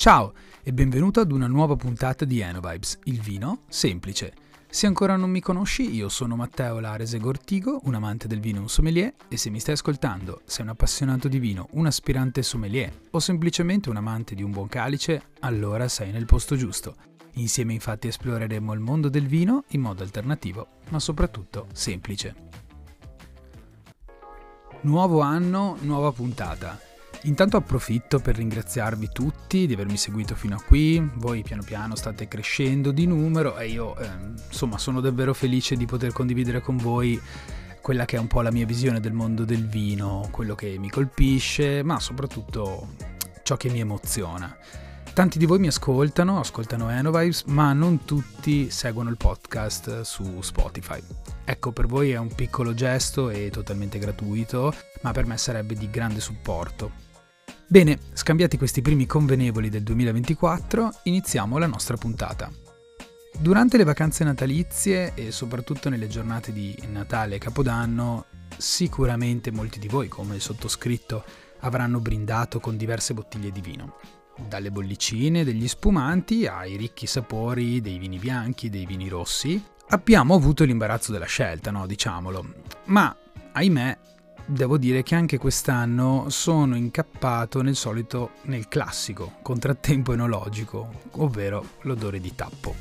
Ciao e benvenuto ad una nuova puntata di Enovibes, il vino semplice. Se ancora non mi conosci, io sono Matteo Larese Gortigo, un amante del vino e un sommelier, e se mi stai ascoltando, sei un appassionato di vino, un aspirante sommelier o semplicemente un amante di un buon calice, allora sei nel posto giusto. Insieme infatti esploreremo il mondo del vino in modo alternativo, ma soprattutto semplice. Nuovo anno, nuova puntata. Intanto approfitto per ringraziarvi tutti di avermi seguito fino a qui, voi piano piano state crescendo di numero e io eh, insomma sono davvero felice di poter condividere con voi quella che è un po' la mia visione del mondo del vino, quello che mi colpisce, ma soprattutto ciò che mi emoziona. Tanti di voi mi ascoltano, ascoltano Enovibes, ma non tutti seguono il podcast su Spotify. Ecco, per voi è un piccolo gesto e totalmente gratuito, ma per me sarebbe di grande supporto. Bene, scambiati questi primi convenevoli del 2024, iniziamo la nostra puntata. Durante le vacanze natalizie e soprattutto nelle giornate di Natale e Capodanno, sicuramente molti di voi, come il sottoscritto, avranno brindato con diverse bottiglie di vino. Dalle bollicine, degli spumanti ai ricchi sapori dei vini bianchi, dei vini rossi. Abbiamo avuto l'imbarazzo della scelta, no? Diciamolo. Ma, ahimè, devo dire che anche quest'anno sono incappato nel solito, nel classico contrattempo enologico, ovvero l'odore di tappo.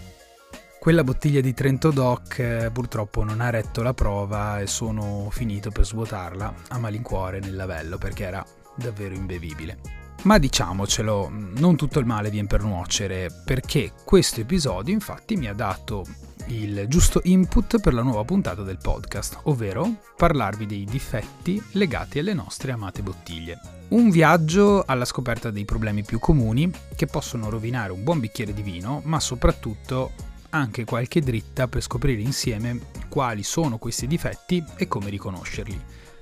Quella bottiglia di Trento Doc eh, purtroppo non ha retto la prova e sono finito per svuotarla a malincuore nel lavello perché era davvero imbevibile. Ma diciamocelo, non tutto il male viene per nuocere, perché questo episodio infatti mi ha dato il giusto input per la nuova puntata del podcast, ovvero parlarvi dei difetti legati alle nostre amate bottiglie. Un viaggio alla scoperta dei problemi più comuni che possono rovinare un buon bicchiere di vino, ma soprattutto anche qualche dritta per scoprire insieme quali sono questi difetti e come riconoscerli.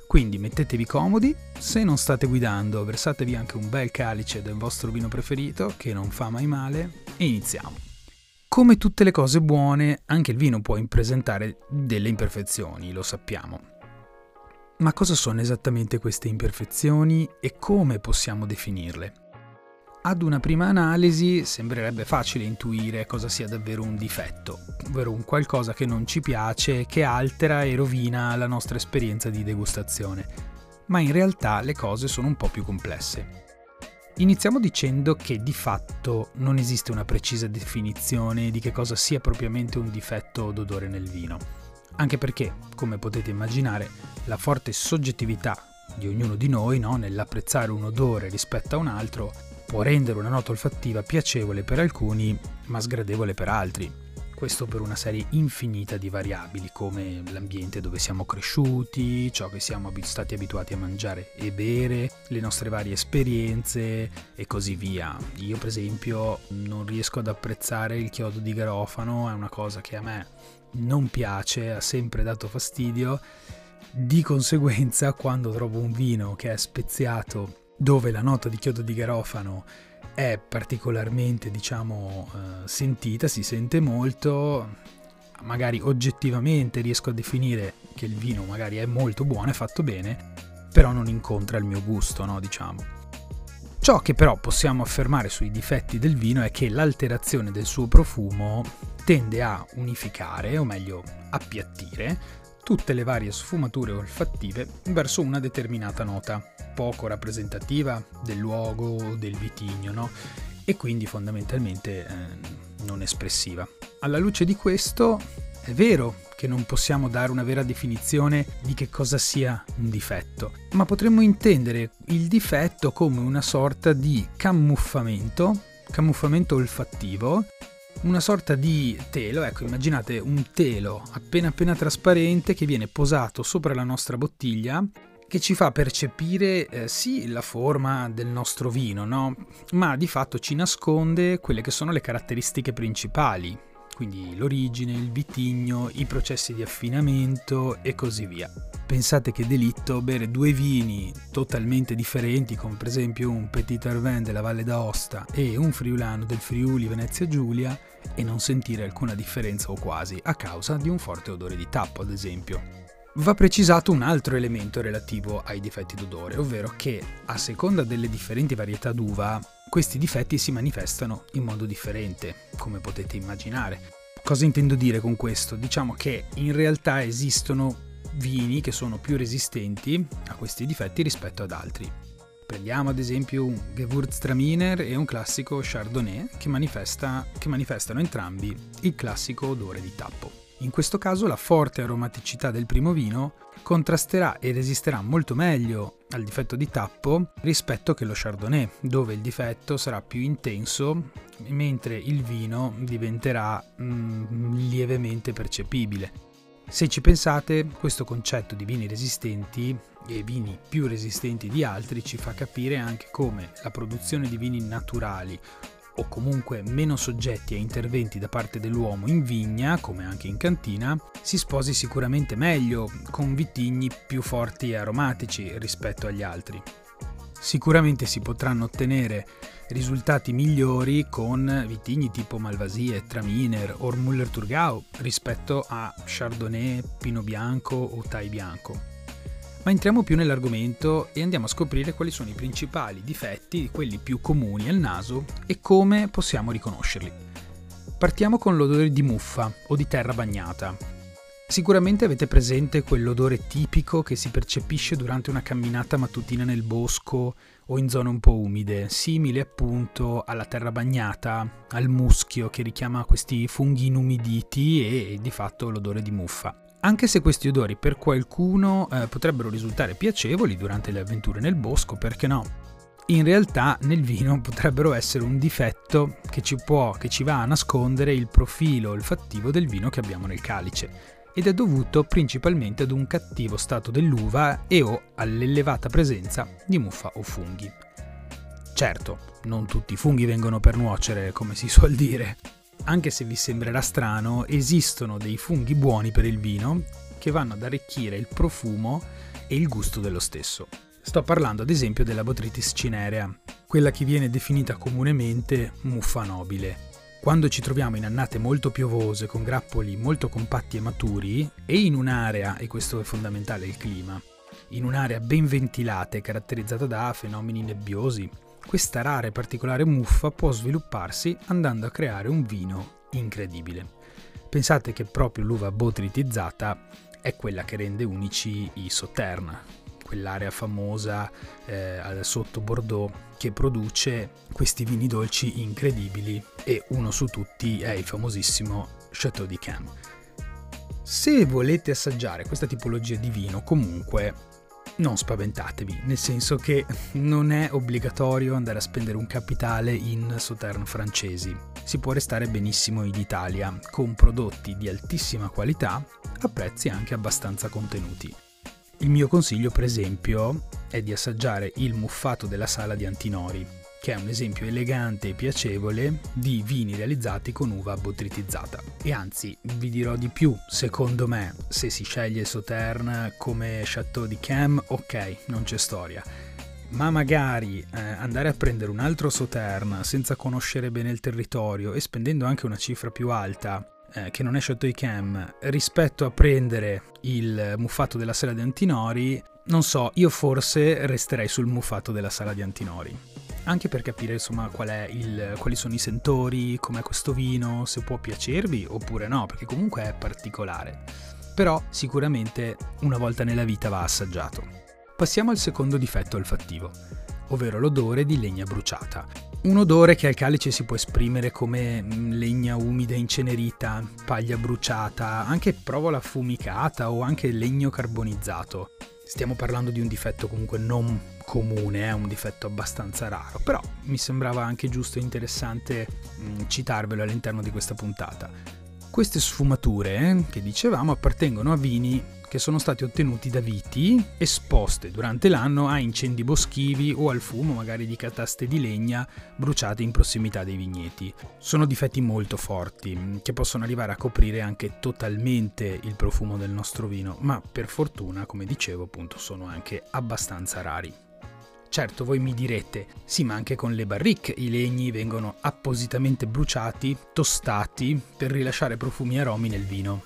Quindi mettetevi comodi, se non state guidando versatevi anche un bel calice del vostro vino preferito che non fa mai male e iniziamo. Come tutte le cose buone, anche il vino può presentare delle imperfezioni, lo sappiamo. Ma cosa sono esattamente queste imperfezioni e come possiamo definirle? Ad una prima analisi sembrerebbe facile intuire cosa sia davvero un difetto, ovvero un qualcosa che non ci piace, che altera e rovina la nostra esperienza di degustazione. Ma in realtà le cose sono un po' più complesse. Iniziamo dicendo che di fatto non esiste una precisa definizione di che cosa sia propriamente un difetto d'odore nel vino, anche perché, come potete immaginare, la forte soggettività di ognuno di noi no, nell'apprezzare un odore rispetto a un altro può rendere una nota olfattiva piacevole per alcuni ma sgradevole per altri, questo per una serie infinita di variabili come l'ambiente dove siamo cresciuti, ciò che siamo stati abituati a mangiare e bere, le nostre varie esperienze e così via. Io per esempio non riesco ad apprezzare il chiodo di garofano, è una cosa che a me non piace, ha sempre dato fastidio. Di conseguenza quando trovo un vino che è speziato dove la nota di chiodo di garofano è particolarmente, diciamo, eh, sentita, si sente molto, magari oggettivamente riesco a definire che il vino magari è molto buono, è fatto bene, però non incontra il mio gusto, no, diciamo. Ciò che però possiamo affermare sui difetti del vino è che l'alterazione del suo profumo tende a unificare, o meglio appiattire, tutte le varie sfumature olfattive verso una determinata nota, poco rappresentativa del luogo del vitigno, no? e quindi fondamentalmente eh, non espressiva. Alla luce di questo è vero che non possiamo dare una vera definizione di che cosa sia un difetto, ma potremmo intendere il difetto come una sorta di camuffamento, camuffamento olfattivo, una sorta di telo, ecco immaginate un telo appena appena trasparente che viene posato sopra la nostra bottiglia che ci fa percepire eh, sì la forma del nostro vino, no? ma di fatto ci nasconde quelle che sono le caratteristiche principali, quindi l'origine, il vitigno, i processi di affinamento e così via. Pensate che delitto bere due vini totalmente differenti, come per esempio un Petit Arvin della Valle d'Aosta e un Friulano del Friuli Venezia Giulia, e non sentire alcuna differenza o quasi, a causa di un forte odore di tappo, ad esempio. Va precisato un altro elemento relativo ai difetti d'odore, ovvero che a seconda delle differenti varietà d'uva questi difetti si manifestano in modo differente, come potete immaginare. Cosa intendo dire con questo? Diciamo che in realtà esistono vini che sono più resistenti a questi difetti rispetto ad altri. Prendiamo ad esempio un Gewürztraminer e un classico Chardonnay che, manifesta, che manifestano entrambi il classico odore di tappo. In questo caso la forte aromaticità del primo vino contrasterà e resisterà molto meglio al difetto di tappo rispetto che lo Chardonnay, dove il difetto sarà più intenso mentre il vino diventerà mm, lievemente percepibile. Se ci pensate, questo concetto di vini resistenti e vini più resistenti di altri ci fa capire anche come la produzione di vini naturali o comunque meno soggetti a interventi da parte dell'uomo in vigna, come anche in cantina, si sposi sicuramente meglio con vitigni più forti e aromatici rispetto agli altri. Sicuramente si potranno ottenere risultati migliori con vitigni tipo Malvasia, Traminer o Müller-Thurgau rispetto a Chardonnay, Pino Bianco o Tai Bianco. Ma entriamo più nell'argomento e andiamo a scoprire quali sono i principali difetti, quelli più comuni al naso e come possiamo riconoscerli. Partiamo con l'odore di muffa o di terra bagnata, Sicuramente avete presente quell'odore tipico che si percepisce durante una camminata mattutina nel bosco o in zone un po' umide, simile appunto alla terra bagnata, al muschio che richiama questi funghi inumiditi e di fatto l'odore di muffa. Anche se questi odori per qualcuno eh, potrebbero risultare piacevoli durante le avventure nel bosco, perché no? In realtà nel vino potrebbero essere un difetto che ci può, che ci va a nascondere il profilo olfattivo del vino che abbiamo nel calice ed è dovuto principalmente ad un cattivo stato dell'uva e o all'elevata presenza di muffa o funghi. Certo, non tutti i funghi vengono per nuocere, come si suol dire. Anche se vi sembrerà strano, esistono dei funghi buoni per il vino che vanno ad arricchire il profumo e il gusto dello stesso. Sto parlando ad esempio della Botrytis cinerea, quella che viene definita comunemente muffa nobile, quando ci troviamo in annate molto piovose, con grappoli molto compatti e maturi, e in un'area, e questo è fondamentale il clima, in un'area ben ventilata e caratterizzata da fenomeni nebbiosi, questa rara e particolare muffa può svilupparsi andando a creare un vino incredibile. Pensate che proprio l'uva botritizzata è quella che rende unici i Sauternes, quell'area famosa eh, sotto Bordeaux che produce questi vini dolci incredibili e uno su tutti è il famosissimo Chateau di Cam. Se volete assaggiare questa tipologia di vino, comunque non spaventatevi, nel senso che non è obbligatorio andare a spendere un capitale in sauterne francesi. Si può restare benissimo in Italia con prodotti di altissima qualità a prezzi anche abbastanza contenuti. Il mio consiglio, per esempio, è di assaggiare il muffato della sala di Antinori, che è un esempio elegante e piacevole di vini realizzati con uva botritizzata. E anzi, vi dirò di più, secondo me, se si sceglie Sauterne come Chateau di Cam, ok, non c'è storia. Ma magari eh, andare a prendere un altro Sauterne senza conoscere bene il territorio e spendendo anche una cifra più alta eh, che non è Chateau Cam rispetto a prendere il muffato della sala di Antinori, non so, io forse resterei sul muffato della sala di Antinori. Anche per capire insomma il, quali sono i sentori, com'è questo vino, se può piacervi oppure no, perché comunque è particolare. Però sicuramente una volta nella vita va assaggiato. Passiamo al secondo difetto olfattivo, ovvero l'odore di legna bruciata. Un odore che al calice si può esprimere come mm, legna umida incenerita, paglia bruciata, anche provola affumicata o anche legno carbonizzato. Stiamo parlando di un difetto comunque non comune, è un difetto abbastanza raro, però mi sembrava anche giusto e interessante mh, mm, citarvelo all'interno di questa puntata. Queste sfumature, eh, che dicevamo, appartengono a vini che sono stati ottenuti da viti esposte durante l'anno a incendi boschivi o al fumo magari di cataste di legna bruciate in prossimità dei vigneti. Sono difetti molto forti che possono arrivare a coprire anche totalmente il profumo del nostro vino, ma per fortuna, come dicevo, appunto sono anche abbastanza rari. Certo, voi mi direte, sì, ma anche con le barrique i legni vengono appositamente bruciati, tostati per rilasciare profumi e aromi nel vino.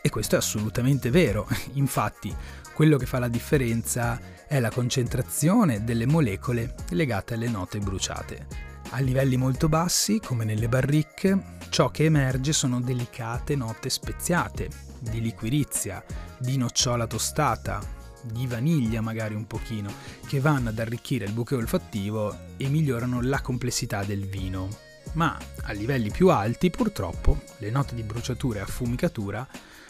E questo è assolutamente vero. Infatti, quello che fa la differenza è la concentrazione delle molecole legate alle note bruciate. A livelli molto bassi, come nelle barricche, ciò che emerge sono delicate note speziate, di liquirizia, di nocciola tostata, di vaniglia magari un pochino, che vanno ad arricchire il buco olfattivo e migliorano la complessità del vino. Ma a livelli più alti, purtroppo, le note di bruciatura e affumicatura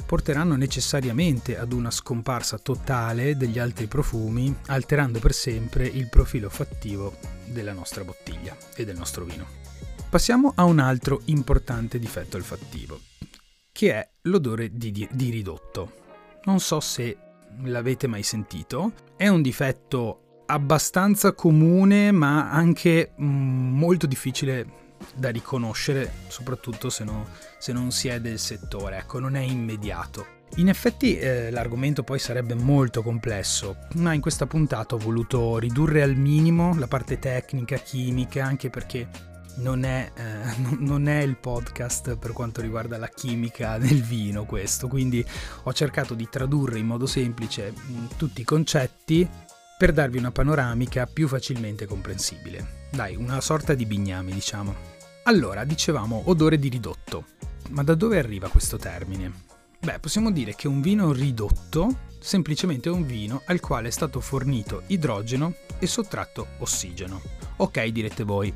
porteranno necessariamente ad una scomparsa totale degli altri profumi, alterando per sempre il profilo olfattivo della nostra bottiglia e del nostro vino. Passiamo a un altro importante difetto olfattivo, che è l'odore di, di, di ridotto. Non so se l'avete mai sentito, è un difetto abbastanza comune ma anche mm, molto difficile da riconoscere, soprattutto se, no, se, non si è del settore, ecco, non è immediato. In effetti eh, l'argomento poi sarebbe molto complesso, ma in questa puntata ho voluto ridurre al minimo la parte tecnica, chimica, anche perché non è, eh, non è, il podcast per quanto riguarda la chimica del vino questo, quindi ho cercato di tradurre in modo semplice mm, tutti i concetti per darvi una panoramica più facilmente comprensibile. Dai, una sorta di bignami, diciamo. Allora, dicevamo odore di ridotto. Ma da dove arriva questo termine? Beh, possiamo dire che un vino ridotto semplicemente è un vino al quale è stato fornito idrogeno e sottratto ossigeno. Ok, direte voi,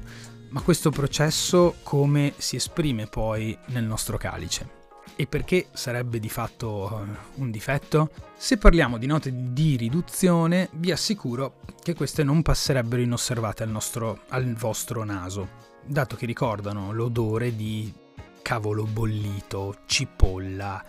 ma questo processo come si esprime poi nel nostro calice? E perché sarebbe di fatto eh, un difetto? Se parliamo di note di riduzione, vi assicuro che queste non passerebbero inosservate al, nostro, al vostro naso, dato che ricordano l'odore di cavolo bollito, cipolla,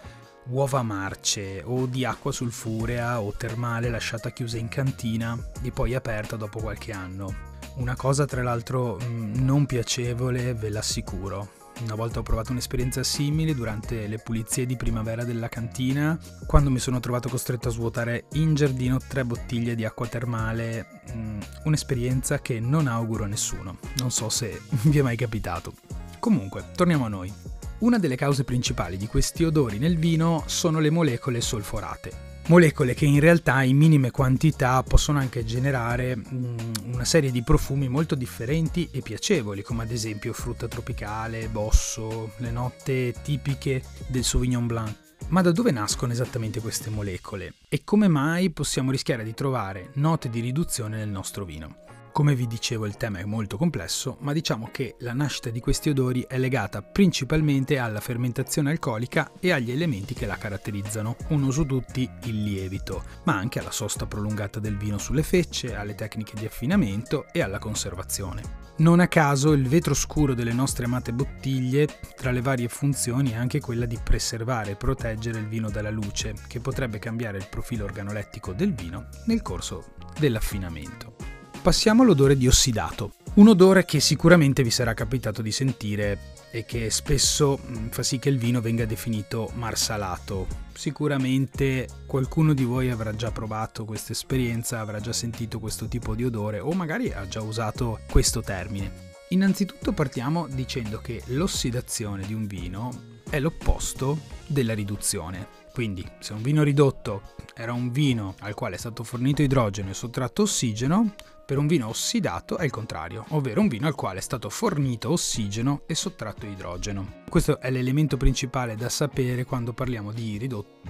uova marce o di acqua sulfurea o termale lasciata chiusa in cantina e poi aperta dopo qualche anno. Una cosa tra l'altro mm, non piacevole, ve l'assicuro. Una volta ho provato un'esperienza simile durante le pulizie di primavera della cantina, quando mi sono trovato costretto a svuotare in giardino tre bottiglie di acqua termale, mm, un'esperienza che non auguro a nessuno, non so se vi è mai capitato. Comunque, torniamo a noi. Una delle cause principali di questi odori nel vino sono le molecole solforate, molecole che in realtà in minime quantità possono anche generare mm, una serie di profumi molto differenti e piacevoli, come ad esempio frutta tropicale, bosso, le note tipiche del Sauvignon Blanc. Ma da dove nascono esattamente queste molecole? E come mai possiamo rischiare di trovare note di riduzione nel nostro vino? Come vi dicevo il tema è molto complesso, ma diciamo che la nascita di questi odori è legata principalmente alla fermentazione alcolica e agli elementi che la caratterizzano, uno su tutti il lievito, ma anche alla sosta prolungata del vino sulle fecce, alle tecniche di affinamento e alla conservazione. Non a caso il vetro scuro delle nostre amate bottiglie, tra le varie funzioni, è anche quella di preservare e proteggere il vino dalla luce, che potrebbe cambiare il profilo organolettico del vino nel corso dell'affinamento. Passiamo all'odore di ossidato. Un odore che sicuramente vi sarà capitato di sentire e che spesso mm, fa sì che il vino venga definito marsalato. Sicuramente qualcuno di voi avrà già provato questa esperienza, avrà già sentito questo tipo di odore o magari ha già usato questo termine. Innanzitutto partiamo dicendo che l'ossidazione di un vino è l'opposto della riduzione. Quindi, se un vino ridotto era un vino al quale è stato fornito idrogeno e sottratto ossigeno, per un vino ossidato è il contrario, ovvero un vino al quale è stato fornito ossigeno e sottratto idrogeno. Questo è l'elemento principale da sapere quando parliamo di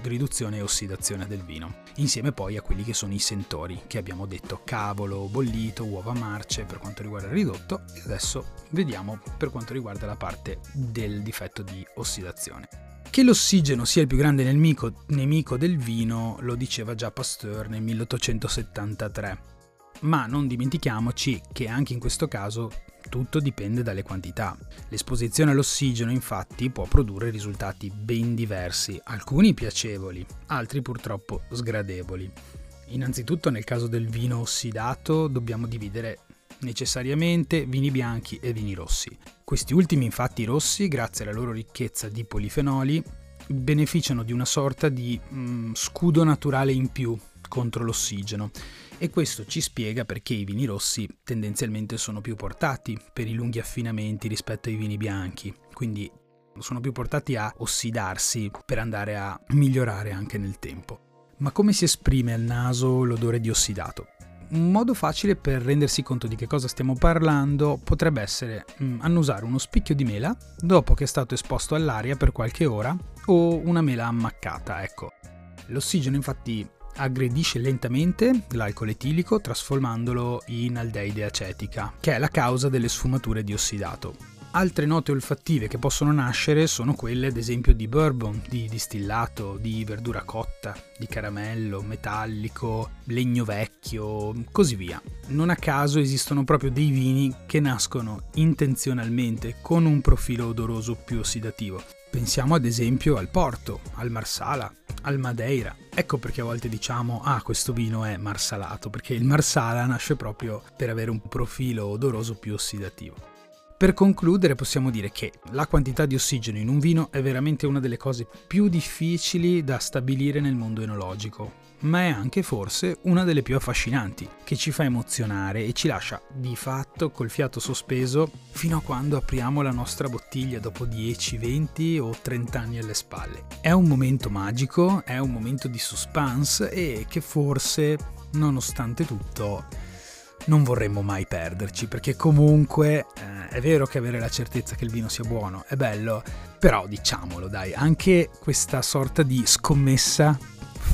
riduzione e ossidazione del vino, insieme poi a quelli che sono i sentori che abbiamo detto cavolo, bollito, uova marce per quanto riguarda il ridotto e adesso vediamo per quanto riguarda la parte del difetto di ossidazione. Che l'ossigeno sia il più grande nemico, nemico del vino lo diceva già Pasteur nel 1873 ma non dimentichiamoci che anche in questo caso tutto dipende dalle quantità. L'esposizione all'ossigeno infatti può produrre risultati ben diversi, alcuni piacevoli, altri purtroppo sgradevoli. Innanzitutto nel caso del vino ossidato dobbiamo dividere necessariamente vini bianchi e vini rossi. Questi ultimi infatti rossi, grazie alla loro ricchezza di polifenoli, beneficiano di una sorta di mm, scudo naturale in più contro l'ossigeno e questo ci spiega perché i vini rossi tendenzialmente sono più portati per i lunghi affinamenti rispetto ai vini bianchi. Quindi sono più portati a ossidarsi per andare a migliorare anche nel tempo. Ma come si esprime al naso l'odore di ossidato? Un modo facile per rendersi conto di che cosa stiamo parlando potrebbe essere mm, annusare uno spicchio di mela dopo che è stato esposto all'aria per qualche ora o una mela ammaccata, ecco. L'ossigeno infatti aggredisce lentamente l'alcol etilico trasformandolo in aldeide acetica, che è la causa delle sfumature di ossidato. Altre note olfattive che possono nascere sono quelle ad esempio di bourbon, di distillato, di verdura cotta, di caramello, metallico, legno vecchio, così via. Non a caso esistono proprio dei vini che nascono intenzionalmente con un profilo odoroso più ossidativo. Pensiamo ad esempio al Porto, al Marsala, al Madeira. Ecco perché a volte diciamo ah questo vino è marsalato, perché il Marsala nasce proprio per avere un profilo odoroso più ossidativo. Per concludere possiamo dire che la quantità di ossigeno in un vino è veramente una delle cose più difficili da stabilire nel mondo enologico, ma è anche forse una delle più affascinanti, che ci fa emozionare e ci lascia di fatto col fiato sospeso fino a quando apriamo la nostra bottiglia dopo 10, 20 o 30 anni alle spalle. È un momento magico, è un momento di suspense e che forse, nonostante tutto, non vorremmo mai perderci, perché comunque eh, è vero che avere la certezza che il vino sia buono è bello, però diciamolo dai, anche questa sorta di scommessa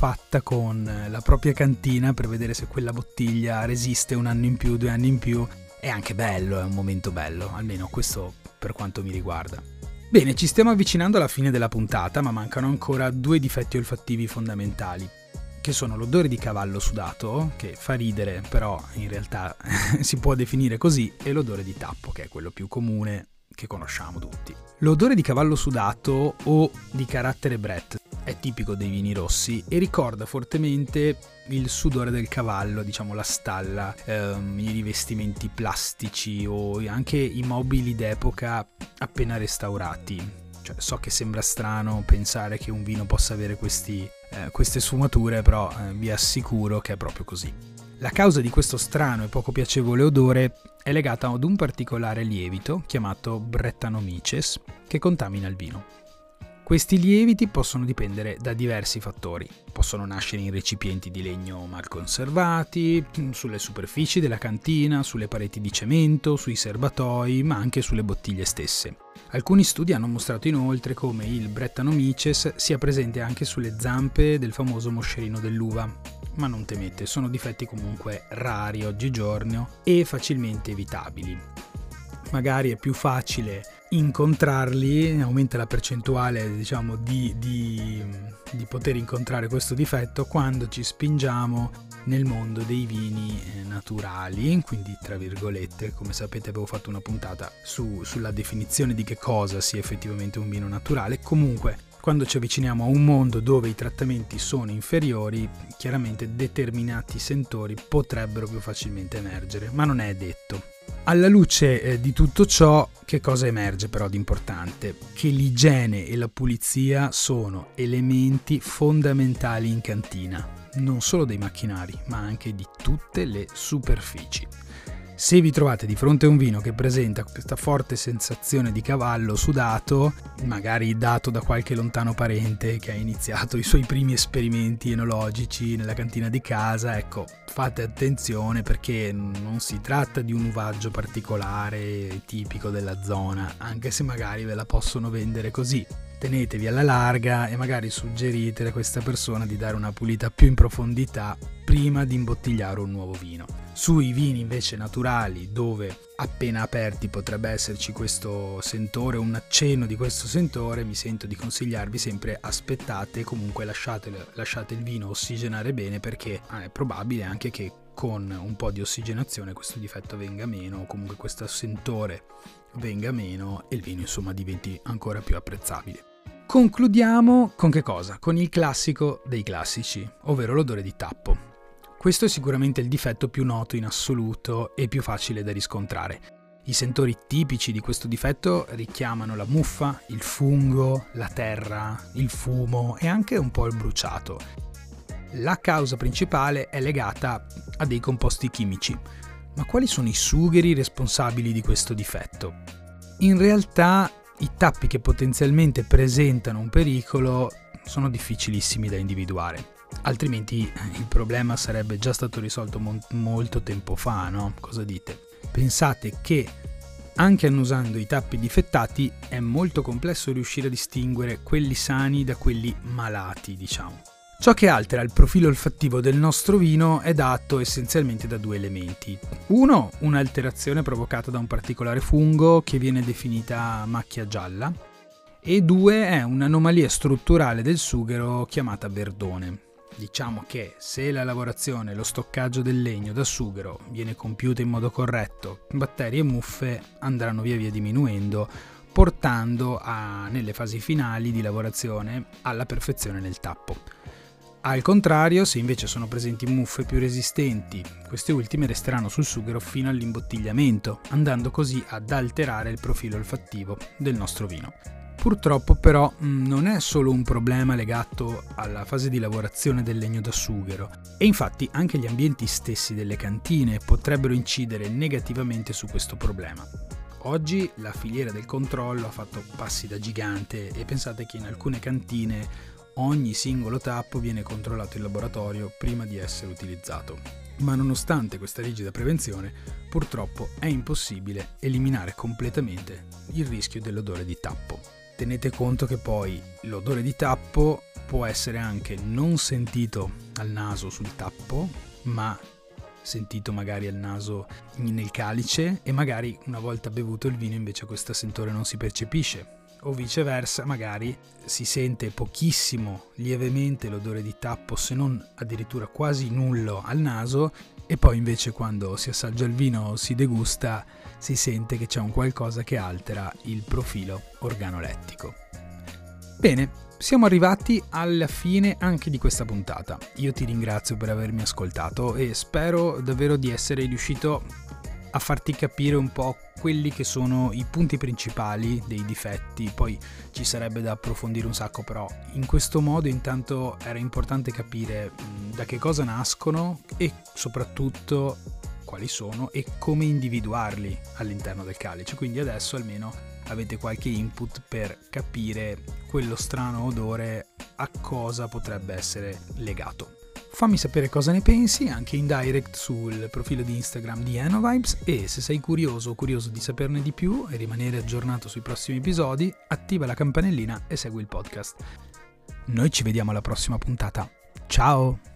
fatta con la propria cantina per vedere se quella bottiglia resiste un anno in più, due anni in più, è anche bello, è un momento bello, almeno questo per quanto mi riguarda. Bene, ci stiamo avvicinando alla fine della puntata, ma mancano ancora due difetti olfattivi fondamentali che sono l'odore di cavallo sudato, che fa ridere, però in realtà si può definire così, e l'odore di tappo, che è quello più comune che conosciamo tutti. L'odore di cavallo sudato o di carattere Brett è tipico dei vini rossi e ricorda fortemente il sudore del cavallo, diciamo la stalla, ehm, i rivestimenti plastici o anche i mobili d'epoca appena restaurati. Cioè, so che sembra strano pensare che un vino possa avere questi eh, queste sfumature, però eh, vi assicuro che è proprio così. La causa di questo strano e poco piacevole odore è legata ad un particolare lievito chiamato Brettanomyces che contamina il vino. Questi lieviti possono dipendere da diversi fattori. Possono nascere in recipienti di legno mal conservati, sulle superfici della cantina, sulle pareti di cemento, sui serbatoi, ma anche sulle bottiglie stesse. Alcuni studi hanno mostrato inoltre come il Brettanomyces sia presente anche sulle zampe del famoso moscerino dell'uva. Ma non temete, sono difetti comunque rari oggigiorno e facilmente evitabili. Magari è più facile incontrarli, aumenta la percentuale diciamo, di, di, di, poter incontrare questo difetto quando ci spingiamo nel mondo dei vini eh, naturali, quindi tra virgolette, come sapete avevo fatto una puntata su, sulla definizione di che cosa sia effettivamente un vino naturale, comunque quando ci avviciniamo a un mondo dove i trattamenti sono inferiori, chiaramente determinati sentori potrebbero più facilmente emergere, ma non è detto. Alla luce eh, di tutto ciò, che cosa emerge però di importante? Che l'igiene e la pulizia sono elementi fondamentali in cantina, non solo dei macchinari, ma anche di tutte le superfici. Se vi trovate di fronte a un vino che presenta questa forte sensazione di cavallo sudato, magari dato da qualche lontano parente che ha iniziato i suoi primi esperimenti enologici nella cantina di casa, ecco, fate attenzione perché non si tratta di un uvaggio particolare tipico della zona, anche se magari ve la possono vendere così tenetevi alla larga e magari suggerite a questa persona di dare una pulita più in profondità prima di imbottigliare un nuovo vino. Sui vini invece naturali, dove appena aperti potrebbe esserci questo sentore, un accenno di questo sentore, mi sento di consigliarvi sempre aspettate, comunque lasciate, lasciate il vino ossigenare bene perché è probabile anche che con un po' di ossigenazione questo difetto venga meno o comunque questo sentore venga meno e il vino insomma diventi ancora più apprezzabile. Concludiamo con che cosa? Con il classico dei classici, ovvero l'odore di tappo. Questo è sicuramente il difetto più noto in assoluto e più facile da riscontrare. I sentori tipici di questo difetto richiamano la muffa, il fungo, la terra, il fumo e anche un po' il bruciato. La causa principale è legata a dei composti chimici. Ma quali sono i sugheri responsabili di questo difetto? In realtà i tappi che potenzialmente presentano un pericolo sono difficilissimi da individuare. Altrimenti il problema sarebbe già stato risolto mo- molto tempo fa, no? Cosa dite? Pensate che anche annusando i tappi difettati è molto complesso riuscire a distinguere quelli sani da quelli malati, diciamo. Ciò che altera il profilo olfattivo del nostro vino è dato essenzialmente da due elementi. Uno, un'alterazione provocata da un particolare fungo che viene definita macchia gialla, e due, è un'anomalia strutturale del sughero chiamata verdone. Diciamo che se la lavorazione e lo stoccaggio del legno da sughero viene compiuta in modo corretto, batteri e muffe andranno via via diminuendo, portando a, nelle fasi finali di lavorazione alla perfezione nel tappo. Al contrario, se invece sono presenti muffe più resistenti, queste ultime resteranno sul sughero fino all'imbottigliamento, andando così ad alterare il profilo olfattivo del nostro vino. Purtroppo però non è solo un problema legato alla fase di lavorazione del legno da sughero e infatti anche gli ambienti stessi delle cantine potrebbero incidere negativamente su questo problema. Oggi la filiera del controllo ha fatto passi da gigante e pensate che in alcune cantine ogni singolo tappo viene controllato in laboratorio prima di essere utilizzato. Ma nonostante questa rigida prevenzione, purtroppo è impossibile eliminare completamente il rischio dell'odore di tappo. Tenete conto che poi l'odore di tappo può essere anche non sentito al naso sul tappo, ma sentito magari al naso nel calice e magari una volta bevuto il vino invece questo sentore non si percepisce. O viceversa magari si sente pochissimo lievemente l'odore di tappo se non addirittura quasi nullo al naso e poi invece quando si assaggia il vino o si degusta si sente che c'è un qualcosa che altera il profilo organolettico. Bene, siamo arrivati alla fine anche di questa puntata. Io ti ringrazio per avermi ascoltato e spero davvero di essere riuscito a farti capire un po' quelli che sono i punti principali dei difetti, poi ci sarebbe da approfondire un sacco, però in questo modo intanto era importante capire da che cosa nascono e soprattutto quali sono e come individuarli all'interno del calice. Quindi adesso almeno avete qualche input per capire quello strano odore a cosa potrebbe essere legato. Fammi sapere cosa ne pensi anche in direct sul profilo di Instagram di Enovibes e se sei curioso o curioso di saperne di più e rimanere aggiornato sui prossimi episodi, attiva la campanellina e segui il podcast. Noi ci vediamo alla prossima puntata. Ciao!